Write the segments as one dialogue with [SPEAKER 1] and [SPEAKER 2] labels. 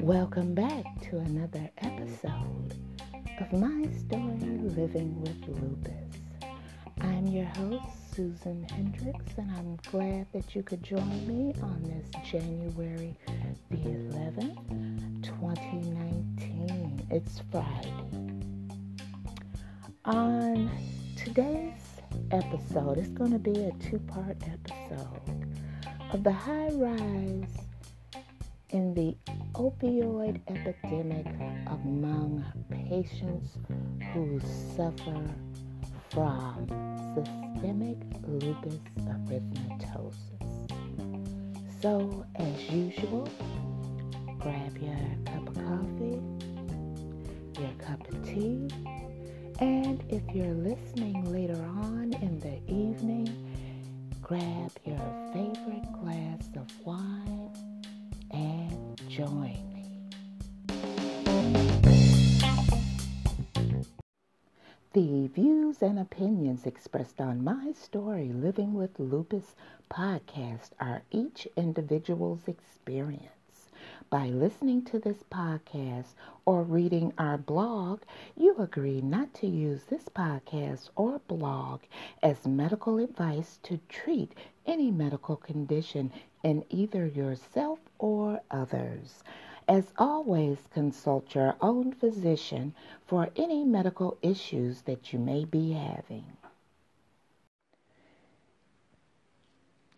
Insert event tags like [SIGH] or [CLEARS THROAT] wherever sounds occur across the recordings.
[SPEAKER 1] Welcome back to another episode of My Story Living with Lupus. I'm your host, Susan Hendrix, and I'm glad that you could join me on this January the 11th, 2019. It's Friday. On today's episode, it's going to be a two part episode of the high rise in the opioid epidemic among patients who suffer from systemic lupus erythematosus. So, as usual, grab your cup of coffee, your cup of tea, and if you're listening later on in the evening, grab your favorite glass of wine and join me. The views and opinions expressed on my story, Living with Lupus podcast, are each individual's experience. By listening to this podcast or reading our blog, you agree not to use this podcast or blog as medical advice to treat any medical condition in either yourself or others. As always, consult your own physician for any medical issues that you may be having.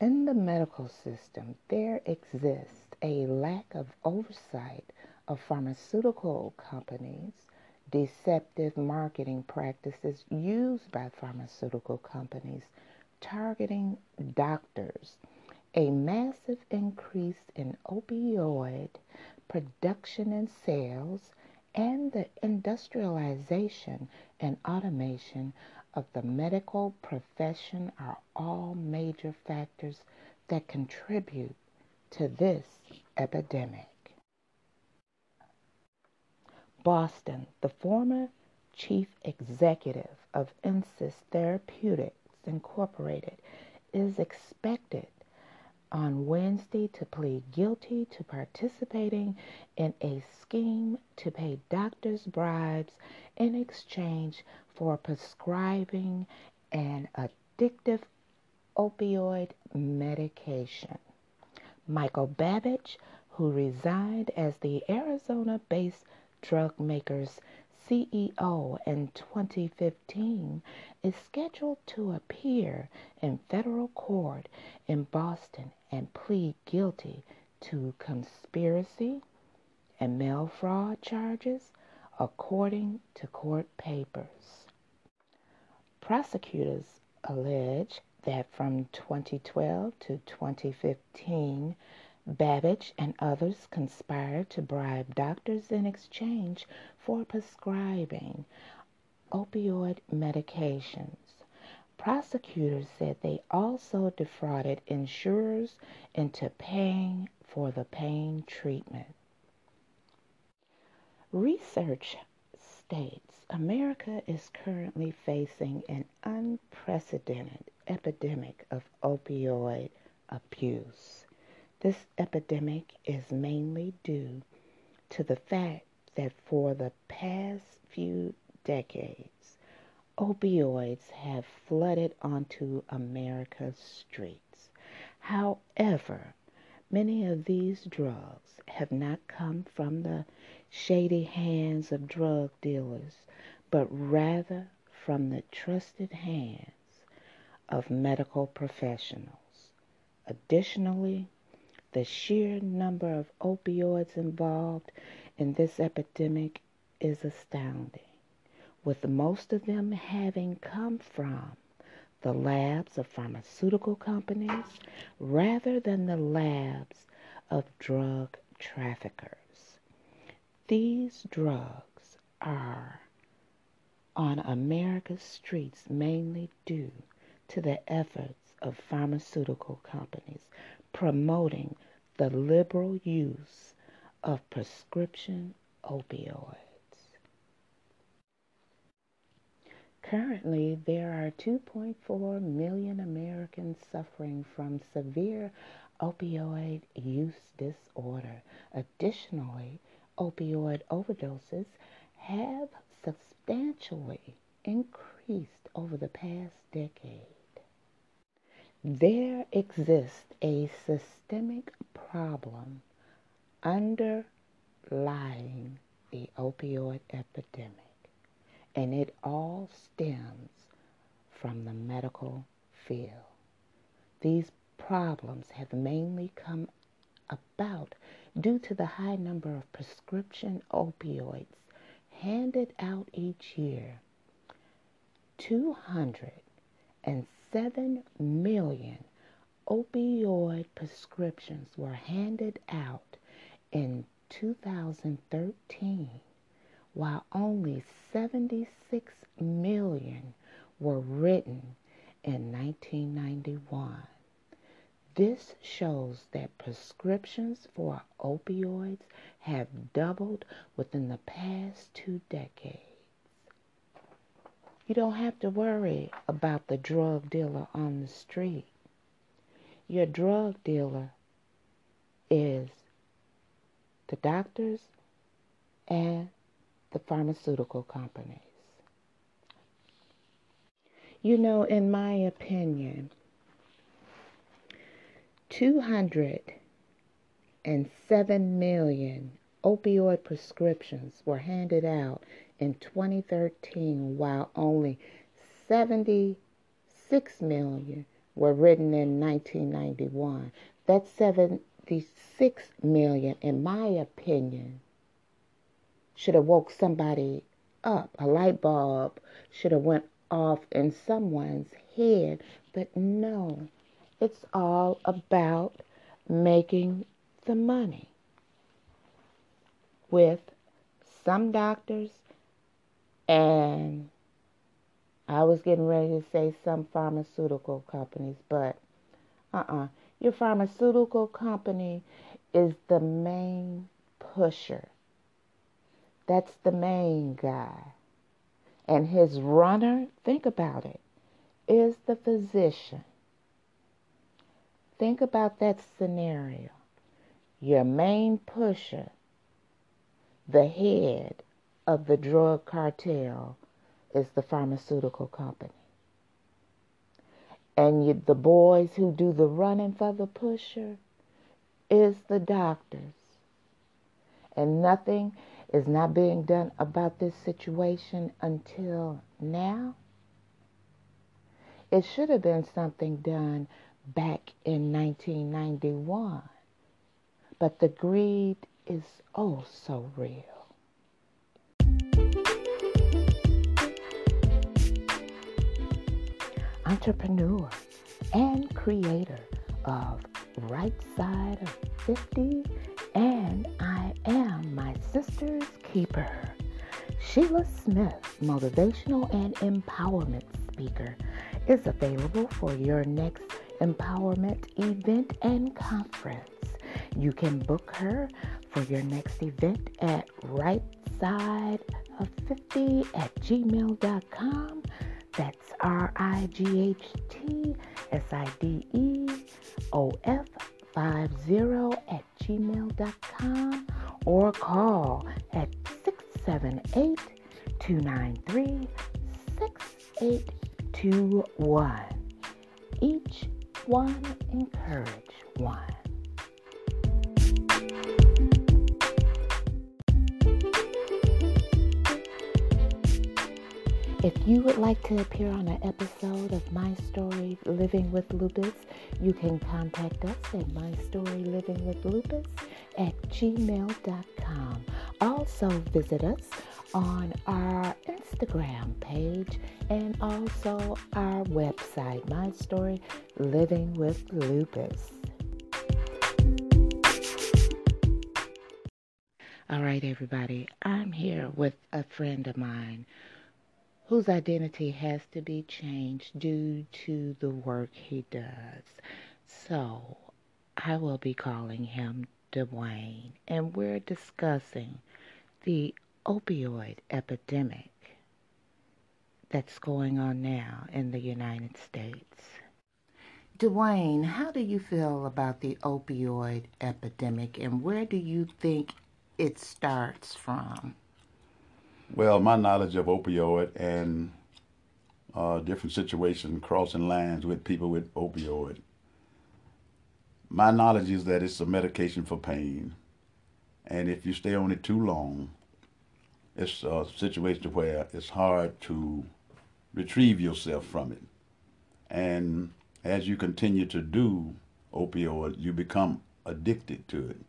[SPEAKER 1] In the medical system, there exists a lack of oversight of pharmaceutical companies, deceptive marketing practices used by pharmaceutical companies targeting doctors, a massive increase in opioid production and sales, and the industrialization and automation of the medical profession are all major factors that contribute to this epidemic. Boston, the former chief executive of Insys Therapeutics Incorporated, is expected on Wednesday to plead guilty to participating in a scheme to pay doctors bribes in exchange for prescribing an addictive opioid medication. Michael Babich, who resigned as the Arizona based drug maker's CEO in 2015, is scheduled to appear in federal court in Boston and plead guilty to conspiracy and mail fraud charges, according to court papers. Prosecutors allege that from 2012 to 2015, Babich and others conspired to bribe doctors in exchange for prescribing opioid medications. Prosecutors said they also defrauded insurers into paying for the pain treatment. Research states America is currently facing an unprecedented epidemic of opioid abuse. This epidemic is mainly due to the fact that for the past few decades, opioids have flooded onto America's streets. However, many of these drugs have not come from the shady hands of drug dealers, but rather from the trusted hands of medical professionals. Additionally, the sheer number of opioids involved in this epidemic is astounding with most of them having come from the labs of pharmaceutical companies rather than the labs of drug traffickers. These drugs are on America's streets mainly due to the efforts of pharmaceutical companies promoting the liberal use of prescription opioids. Currently, there are 2.4 million Americans suffering from severe opioid use disorder. Additionally, opioid overdoses have substantially increased over the past decade. There exists a systemic problem underlying the opioid epidemic, and it all stems from the medical field. These problems have mainly come about due to the high number of prescription opioids handed out each year. 207 million opioid prescriptions were handed out in 2013, while only 76 million were written in 1991. This shows that prescriptions for opioids have doubled within the past two decades. You don't have to worry about the drug dealer on the street. Your drug dealer is the doctors and the pharmaceutical companies. You know, in my opinion, 207 million opioid prescriptions were handed out in 2013, while only 76 million were written in 1991. That 76 million, in my opinion, should have woke somebody up. A light bulb should have went off in someone's head, but no, it's all about making the money with some doctors and I was getting ready to say some pharmaceutical companies, but uh-uh. Your pharmaceutical company is the main pusher. That's the main guy. And his runner, think about it, is the physician. Think about that scenario. Your main pusher, the head of the drug cartel, is the pharmaceutical company. And you, the boys who do the running for the pusher is the doctors. And nothing is not being done about this situation until now. It should have been something done back in 1991. But the greed is oh so real. Entrepreneur and creator of Right Side of 50 and I Am My Sister's Keeper. Sheila Smith, motivational and empowerment speaker, is available for your next empowerment event and conference. You can book her for your next event at right side of 50 at gmail.com. That's R I G H T S I D E O F 50 at gmail.com or call at 678 293 6821. Each one encourage one. If you would like to appear on an episode of My Story Living with Lupus, you can contact us at mystorylivingwithlupus at gmail.com. Also visit us on our Instagram page and also our website, My Story Living with Lupus. All right, everybody, I'm here with a friend of mine whose identity has to be changed due to the work he does. So I will be calling him Dwayne, and we're discussing the opioid epidemic that's going on now in the United States. Dwayne, how do you feel about the opioid epidemic and where do you think it starts from?
[SPEAKER 2] Well, my knowledge of opioid and uh, different situations crossing lines with people with opioid. My knowledge is that it's a medication for pain, and if you stay on it too long, it's a situation where it's hard to retrieve yourself from it. And as you continue to do opioid, you become addicted to it.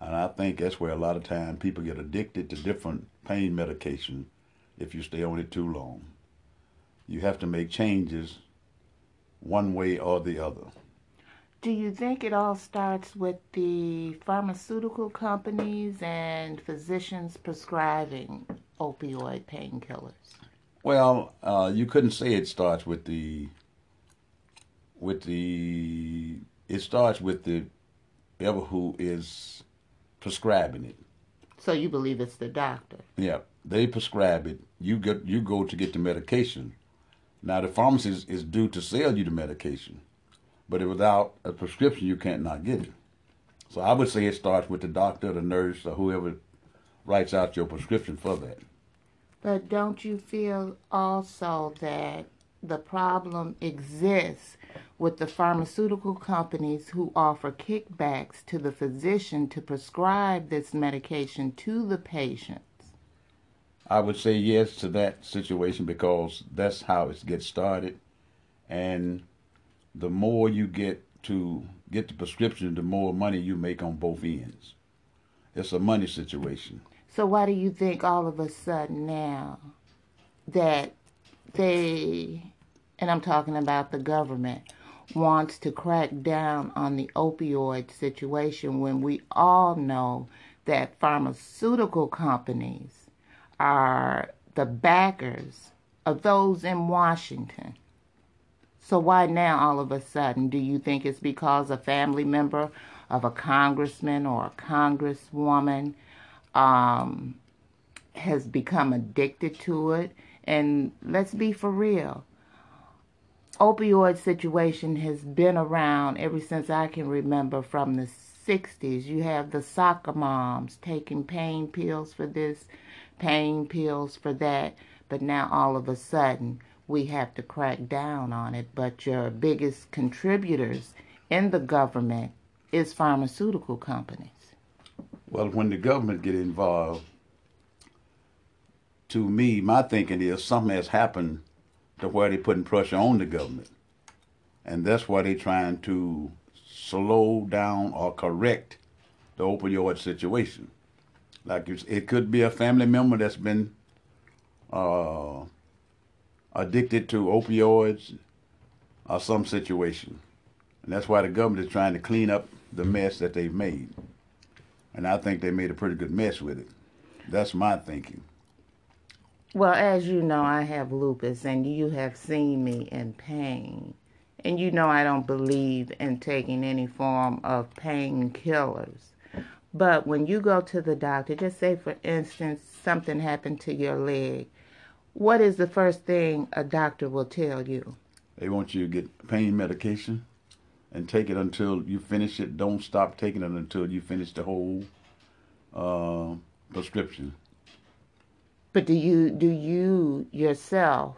[SPEAKER 2] And I think that's where a lot of time people get addicted to different pain medication if you stay on it too long. You have to make changes one way or the other.
[SPEAKER 1] Do you think it all starts with the pharmaceutical companies and physicians prescribing opioid painkillers?
[SPEAKER 2] Well, uh, you couldn't say it starts with the with the it starts with the ever who is prescribing it.
[SPEAKER 1] So you believe it's the doctor?
[SPEAKER 2] Yeah, they prescribe it. You get you go to get the medication. Now the pharmacist is due to sell you the medication, but without a prescription, you can't not get it. So I would say it starts with the doctor, the nurse, or whoever writes out your prescription for that.
[SPEAKER 1] But don't you feel also that the problem exists with the pharmaceutical companies who offer kickbacks to the physician to prescribe this medication to the patients?
[SPEAKER 2] I would say yes to that situation because that's how it gets started. And the more you get to get the prescription, the more money you make on both ends. It's a money situation.
[SPEAKER 1] So why do you think all of a sudden now that they, and I'm talking about the government, wants to crack down on the opioid situation when we all know that pharmaceutical companies are the backers of those in Washington. So why now all of a sudden do you think it's because a family member of a congressman or a congresswoman um, has become addicted to it? And let's be for real opioid situation has been around ever since I can remember from the 60s. You have the soccer moms taking pain pills for this, pain pills for that, but now all of a sudden we have to crack down on it. But your biggest contributors in the government is pharmaceutical companies.
[SPEAKER 2] Well, when the government get involved, to me, my thinking is something has happened to where they're putting pressure on the government. And that's why they're trying to slow down or correct the opioid situation. Like it could be a family member that's been uh, addicted to opioids or some situation. And that's why the government is trying to clean up the mess that they've made. And I think they made a pretty good mess with it. That's my thinking.
[SPEAKER 1] Well, as you know, I have lupus, and you have seen me in pain. And you know I don't believe in taking any form of painkillers. But when you go to the doctor, just say for instance, something happened to your leg, what is the first thing a doctor will tell you?
[SPEAKER 2] They want you to get pain medication and take it until you finish it. Don't stop taking it until you finish the whole uh, prescription.
[SPEAKER 1] But do you do you yourself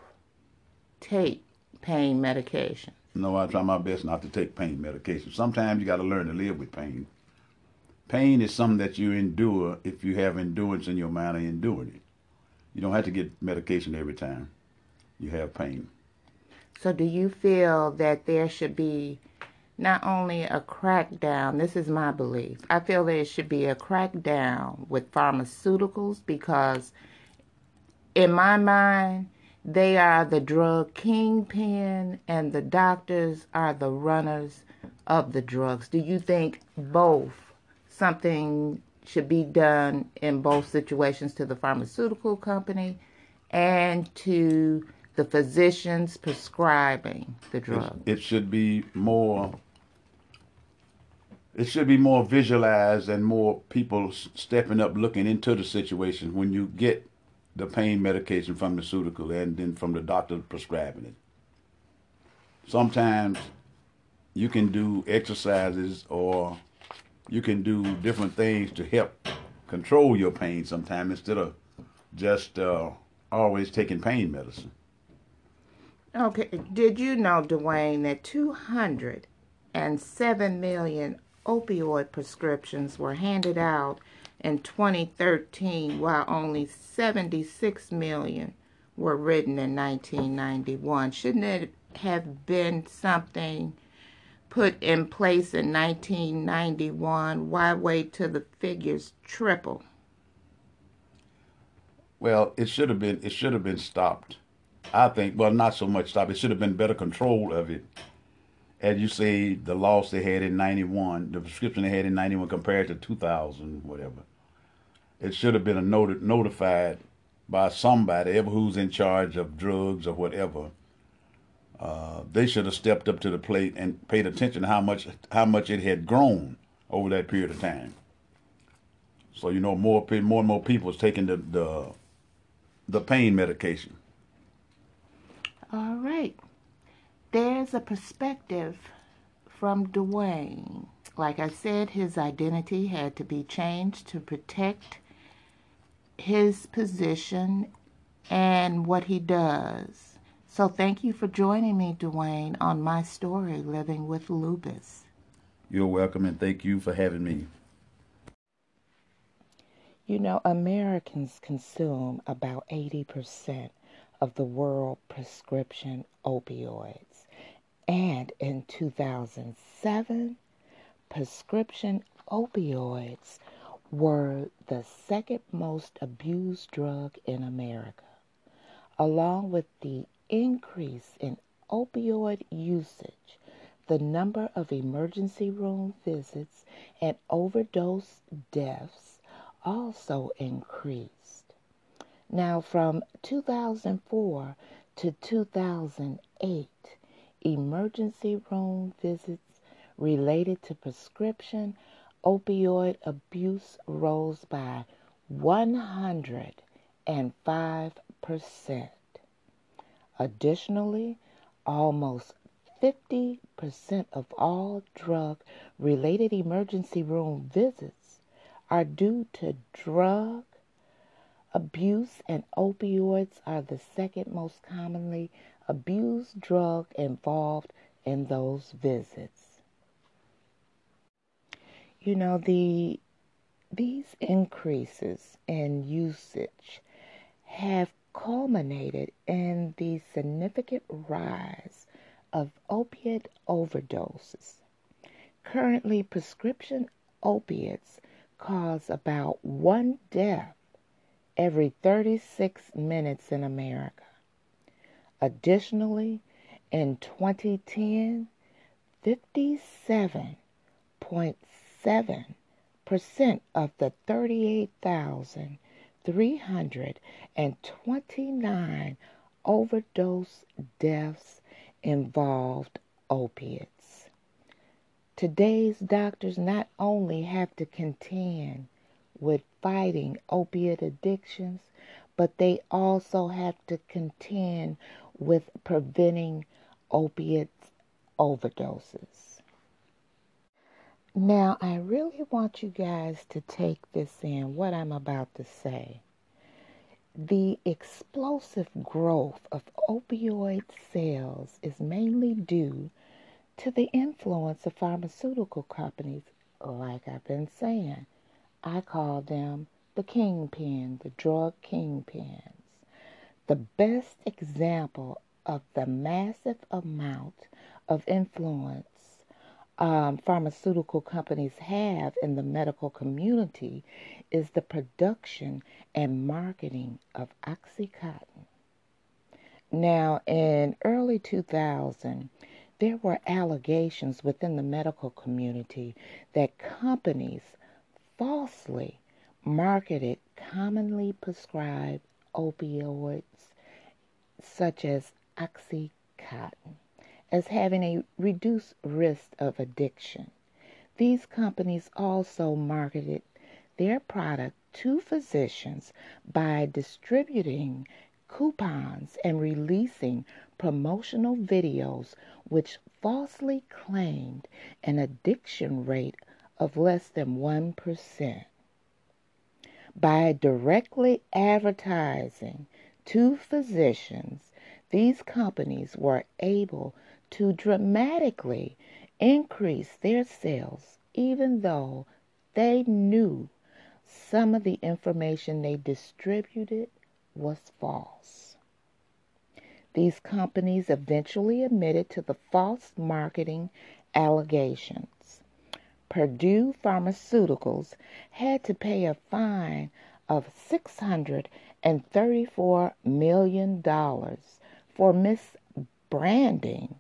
[SPEAKER 1] take pain medication?
[SPEAKER 2] No, I try my best not to take pain medication. Sometimes you got to learn to live with pain. Pain is something that you endure if you have endurance in your mind of enduring it. You don't have to get medication every time you have pain.
[SPEAKER 1] So, do you feel that there should be not only a crackdown, this is my belief, I feel there should be a crackdown with pharmaceuticals because in my mind, they are the drug kingpin and the doctors are the runners of the drugs. Do you think both something should be done in both situations to the pharmaceutical company and to the physicians prescribing the drug?
[SPEAKER 2] It, it should be more it should be more visualized and more people stepping up looking into the situation when you get the pain medication pharmaceutical and then from the doctor prescribing it. Sometimes you can do exercises or you can do different things to help control your pain sometimes instead of just uh, always taking pain medicine.
[SPEAKER 1] Okay, did you know, Dwayne, that 207 million opioid prescriptions were handed out in 2013, while only 76 million were written in 1991? Shouldn't it have been something put in place in 1991? Why wait till the figures triple?
[SPEAKER 2] Well, it should have been it should have been stopped. I think well not so much stopped. It should have been better control of it. As you say, the loss they had in '91, the prescription they had in '91 compared to 2000, whatever. It should have been notified by somebody, ever who's in charge of drugs or whatever. Uh, they should have stepped up to the plate and paid attention to how much how much it had grown over that period of time. So you know more more and more people is taking the the the pain medication.
[SPEAKER 1] All right. There's a perspective from Dwayne. Like I said, his identity had to be changed to protect his position and what he does. So thank you for joining me, Dwayne, on my story, Living with Lupus.
[SPEAKER 2] You're welcome, and thank you for having me.
[SPEAKER 1] You know, Americans consume about 80% of the world prescription opioids. And in 2007, prescription opioids were the second most abused drug in America. Along with the increase in opioid usage, the number of emergency room visits and overdose deaths also increased. Now, from 2004 to 2008, emergency room visits related to prescription opioid abuse rose by 105%. Additionally, almost 50% of all drug related emergency room visits are due to drug abuse, and opioids are the second most commonly abused drug involved in those visits. You know, the these increases in usage have culminated in the significant rise of opiate overdoses. Currently, prescription opiates cause about one death every 36 minutes in America. Additionally, in 2010, 57.7% of the 38,329 overdose deaths involved opiates. Today's doctors not only have to contend with fighting opiate addictions, but they also have to contend with preventing opiate overdoses. Now, I really want you guys to take this in, what I'm about to say. The explosive growth of opioid sales is mainly due to the influence of pharmaceutical companies, like I've been saying. I call them the kingpin, the drug kingpins. The best example of the massive amount of influence um, pharmaceutical companies have in the medical community is the production and marketing of Oxycontin. Now, in early 2000, there were allegations within the medical community that companies falsely marketed commonly prescribed opioids such as Oxycontin as having a reduced risk of addiction. These companies also marketed their product to physicians by distributing coupons and releasing promotional videos which falsely claimed an addiction rate of less than 1%. By directly advertising to physicians, these companies were able to dramatically increase their sales even though they knew some of the information they distributed was false. These companies eventually admitted to the false marketing allegations. Purdue Pharmaceuticals had to pay a fine of $634 million for misbranding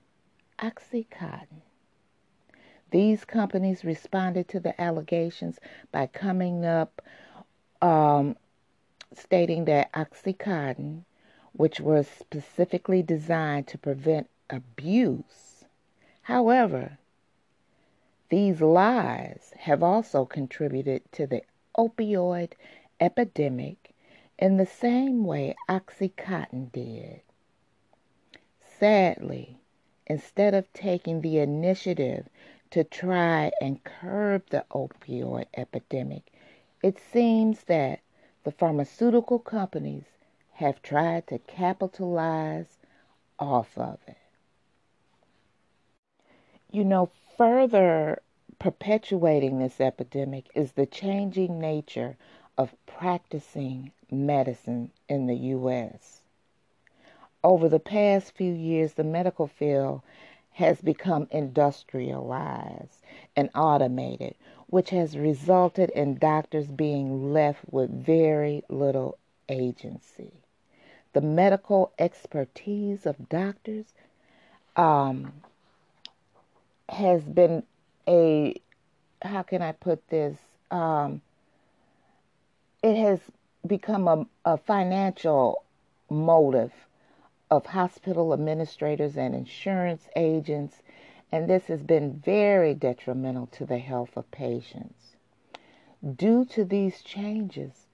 [SPEAKER 1] Oxycontin. These companies responded to the allegations by coming up um, stating that Oxycontin, which was specifically designed to prevent abuse, however, these lies have also contributed to the opioid epidemic in the same way Oxycontin did. Sadly, instead of taking the initiative to try and curb the opioid epidemic, it seems that the pharmaceutical companies have tried to capitalize off of it. You know, further perpetuating this epidemic is the changing nature of practicing medicine in the U.S. Over the past few years, the medical field has become industrialized and automated, which has resulted in doctors being left with very little agency. The medical expertise of doctors um, has been a, how can I put this? Um, it has become a, a financial motive of hospital administrators and insurance agents, and this has been very detrimental to the health of patients. Due to these changes,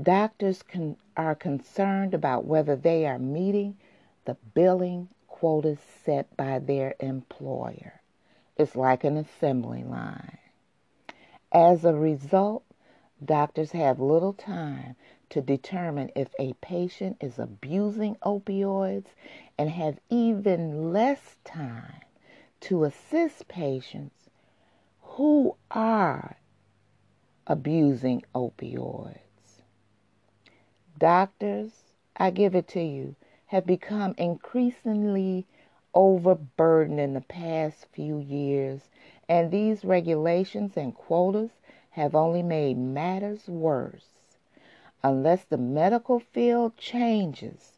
[SPEAKER 1] doctors con- are concerned about whether they are meeting the billing quotas set by their employer. It's like an assembly line. As a result, doctors have little time to determine if a patient is abusing opioids and have even less time to assist patients who are abusing opioids. Doctors, I give it to you, have become increasingly overburdened in the past few years, and these regulations and quotas have only made matters worse. Unless the medical field changes,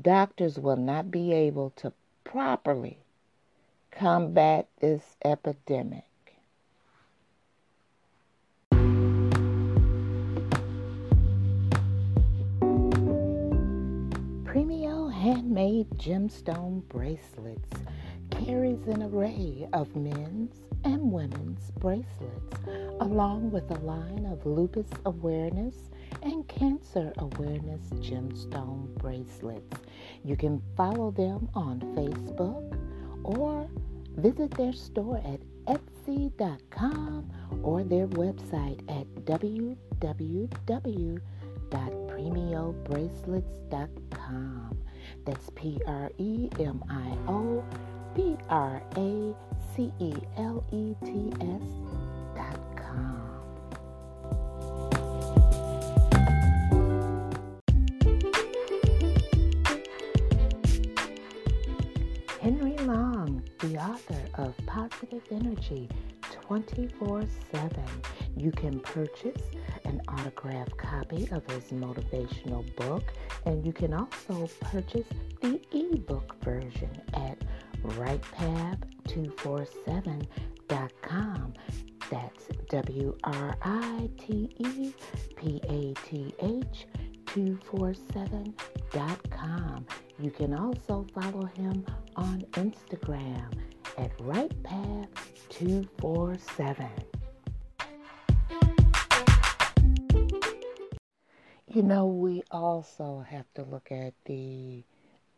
[SPEAKER 1] doctors will not be able to properly combat this epidemic. Handmade gemstone bracelets carries an array of men's and women's bracelets along with a line of lupus awareness and Cancer Awareness Gemstone Bracelets. You can follow them on Facebook or visit their store at etsy.com or their website at www.premiobracelets.com. That's P R E M I O B R A C E L E T S.com. Henry Long, the author of Positive Energy 24 7. You can purchase an autographed copy of his motivational book, and you can also purchase the ebook version at writepath247.com. That's W R I T E P A T H 247.com. You can also follow him on Instagram at Write Path 247. You know, we also have to look at the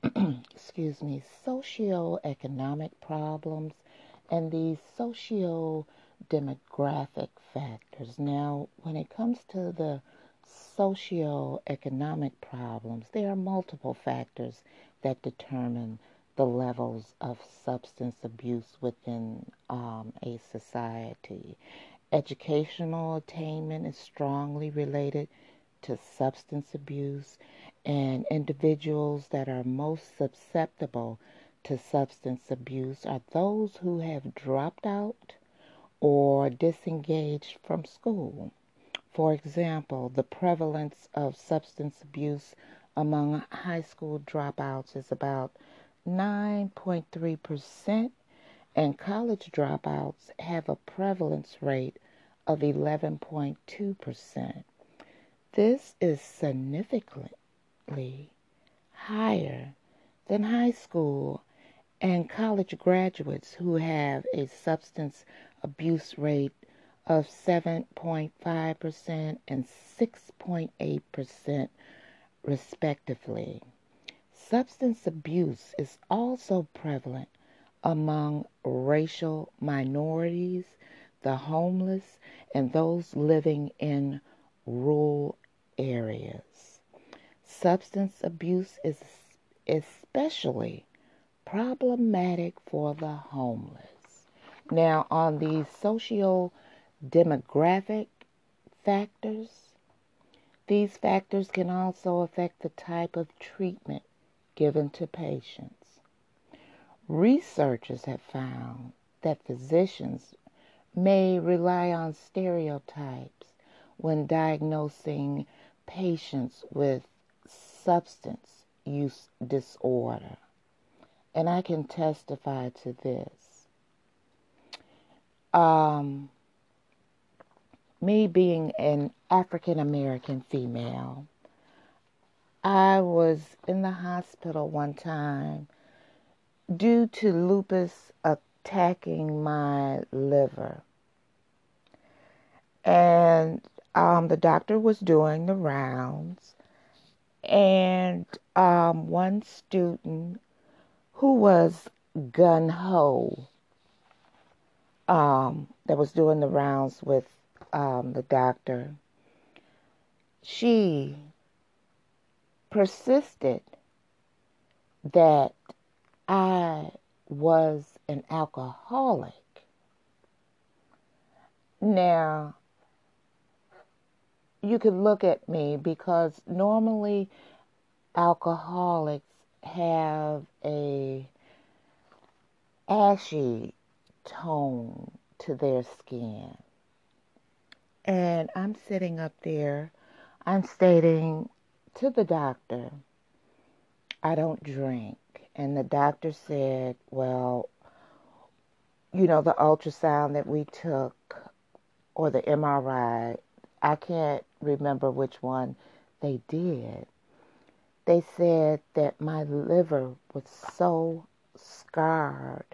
[SPEAKER 1] [CLEARS THROAT] excuse me, socio-economic problems and these socio-demographic factors. Now, when it comes to the socio-economic problems, there are multiple factors that determine the levels of substance abuse within um, a society. Educational attainment is strongly related to substance abuse, and individuals that are most susceptible to substance abuse are those who have dropped out or disengaged from school. For example, the prevalence of substance abuse among high school dropouts is about 9.3%, and college dropouts have a prevalence rate of 11.2%. This is significantly higher than high school and college graduates who have a substance abuse rate of 7.5% and 6.8% respectively. Substance abuse is also prevalent among racial minorities, the homeless, and those living in rural areas. Substance abuse is especially problematic for the homeless. Now, on the socio demographic factors, these factors can also affect the type of treatment given to patients. Researchers have found that physicians may rely on stereotypes when diagnosing patients with substance use disorder. And I can testify to this. Um, me being an African American female, I was in the hospital one time due to lupus attacking my liver. And um, the doctor was doing the rounds, and um, one student who was gun ho um, that was doing the rounds with um, the doctor, she persisted that I was an alcoholic. Now, you could look at me because normally alcoholics have a ashy tone to their skin. And I'm sitting up there, I'm stating to the doctor, I don't drink. And the doctor said, Well, you know, the ultrasound that we took or the MRI I can't remember which one they did. They said that my liver was so scarred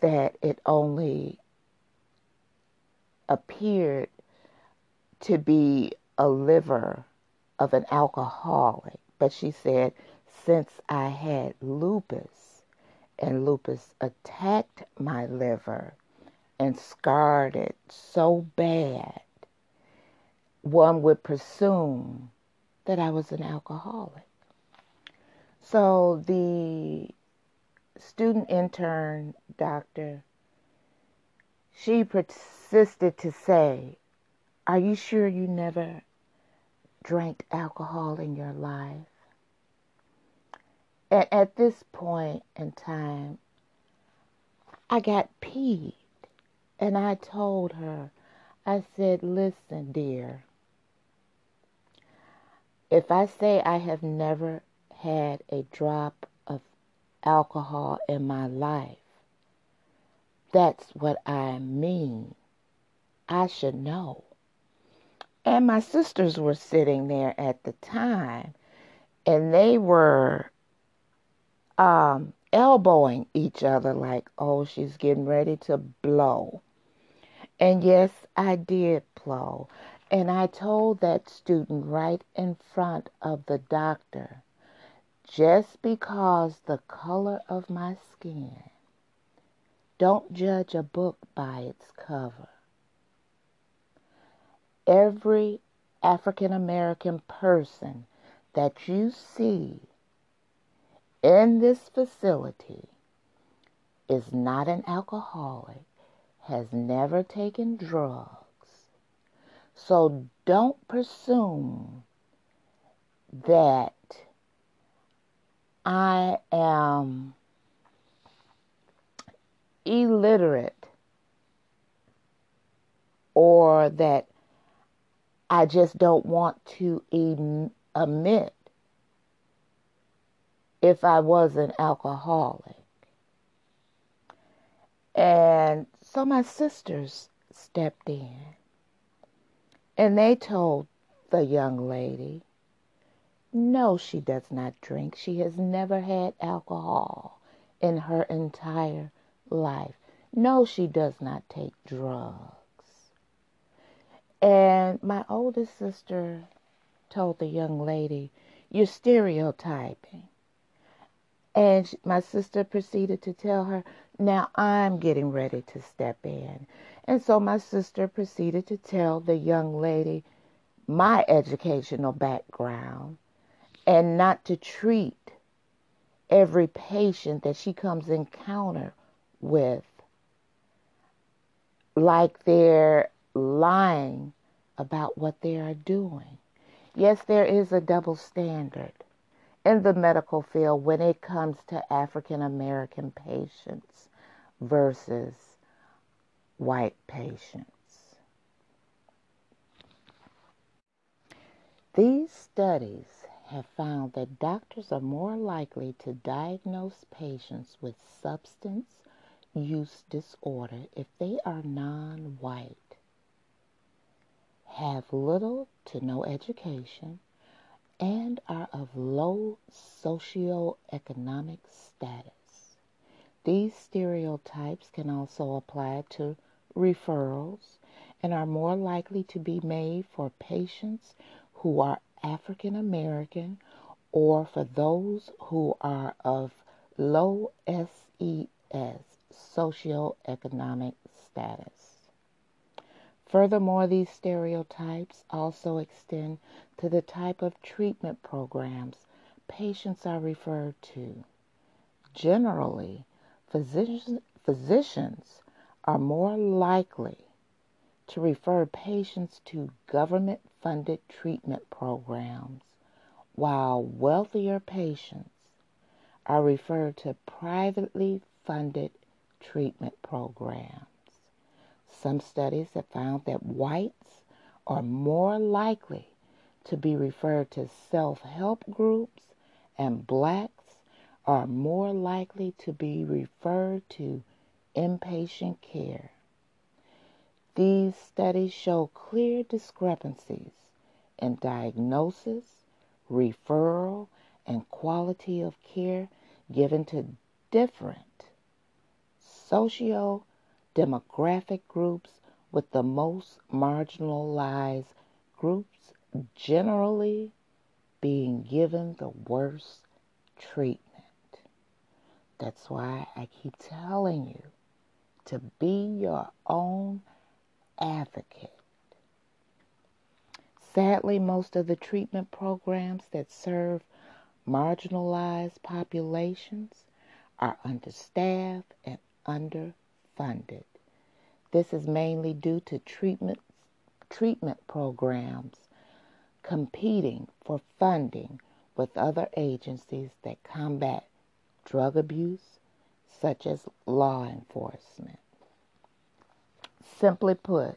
[SPEAKER 1] that it only appeared to be a liver of an alcoholic. But she said, since I had lupus and lupus attacked my liver and scarred it so bad one would presume that I was an alcoholic. So the student intern doctor, she persisted to say, Are you sure you never drank alcohol in your life? At, at this point in time, I got peeved and I told her, I said, Listen, dear, if I say I have never had a drop of alcohol in my life, that's what I mean. I should know. And my sisters were sitting there at the time, and they were um, elbowing each other like, oh, she's getting ready to blow. And yes, I did blow. And I told that student right in front of the doctor just because the color of my skin. Don't judge a book by its cover. Every African American person that you see in this facility is not an alcoholic, has never taken drugs. So don't presume that I am illiterate or that I just don't want to admit if I was an alcoholic. And so my sisters stepped in and they told the young lady, no, she does not drink. She has never had alcohol in her entire life. No, she does not take drugs. And my oldest sister told the young lady, You're stereotyping. And my sister proceeded to tell her, Now I'm getting ready to step in. And so my sister proceeded to tell the young lady my educational background and not to treat every patient that she comes encounter with like they're lying about what they are doing. Yes, there is a double standard in the medical field when it comes to African American patients versus white patients. These studies have found that doctors are more likely to diagnose patients with substance use disorder if they are non white, have little to no education, and are of low socioeconomic status. These stereotypes can also apply to referrals and are more likely to be made for patients who are African American or for those who are of low SES socioeconomic status. Furthermore, these stereotypes also extend to the type of treatment programs patients are referred to. Generally, physicians, are more likely to refer patients to government funded treatment programs, while wealthier patients are referred to privately funded treatment programs. Some studies have found that whites are more likely to be referred to self help groups, and blacks are more likely to be referred to inpatient care. These studies show clear discrepancies in diagnosis, referral, and quality of care given to different socio demographic groups with the most marginalized groups generally being given the worst treatment. That's why I keep telling you to be your own advocate. Sadly, most of the treatment programs that serve marginalized populations are understaffed and underfunded. This is mainly due to treatment, treatment programs competing for funding with other agencies that combat drug abuse, such as law enforcement. Simply put,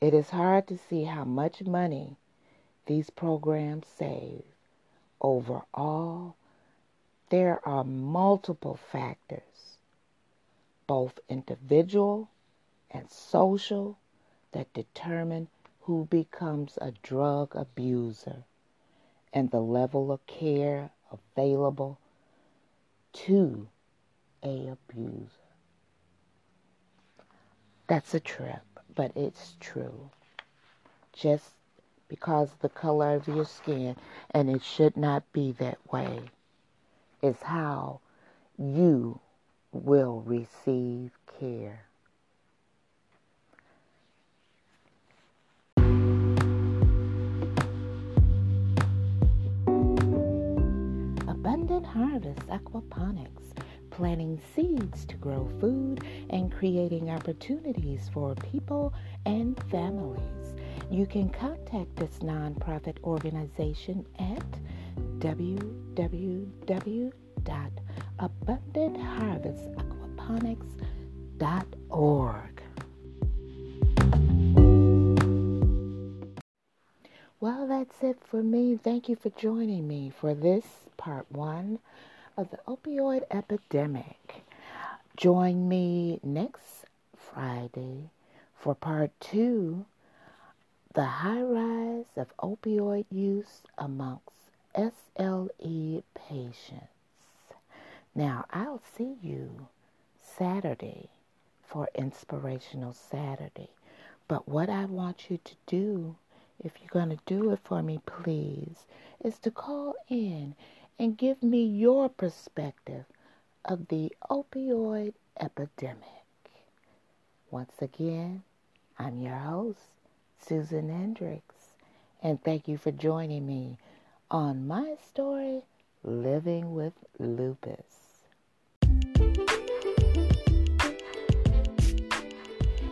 [SPEAKER 1] it is hard to see how much money these programs save. Overall, there are multiple factors, both individual and social, that determine who becomes a drug abuser and the level of care available to a abuser. That's a trip, but it's true. Just because the color of your skin, and it should not be that way. It's how you will receive care. Abundant Harvest Aquaponics, planting seeds to grow food and creating opportunities for people and families. You can contact this nonprofit organization at www.abundantharvestaquaponics.org. Well, that's it for me. Thank you for joining me for this part one of the opioid epidemic. Join me next Friday for part two the high rise of opioid use amongst SLE patients. Now, I'll see you Saturday for Inspirational Saturday. But what I want you to do if you're going to do it for me, please, is to call in and give me your perspective of the opioid epidemic. Once again, I'm your host, Susan Hendrix, and thank you for joining me on my story, Living with Lupus.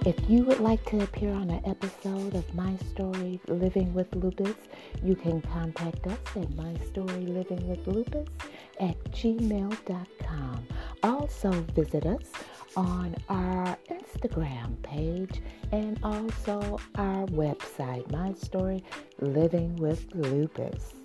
[SPEAKER 1] If you would like to appear on an episode of My Story Living with Lupus, you can contact us at mystorylivingwithlupus at gmail.com. Also visit us on our Instagram page and also our website, My Story Living with Lupus.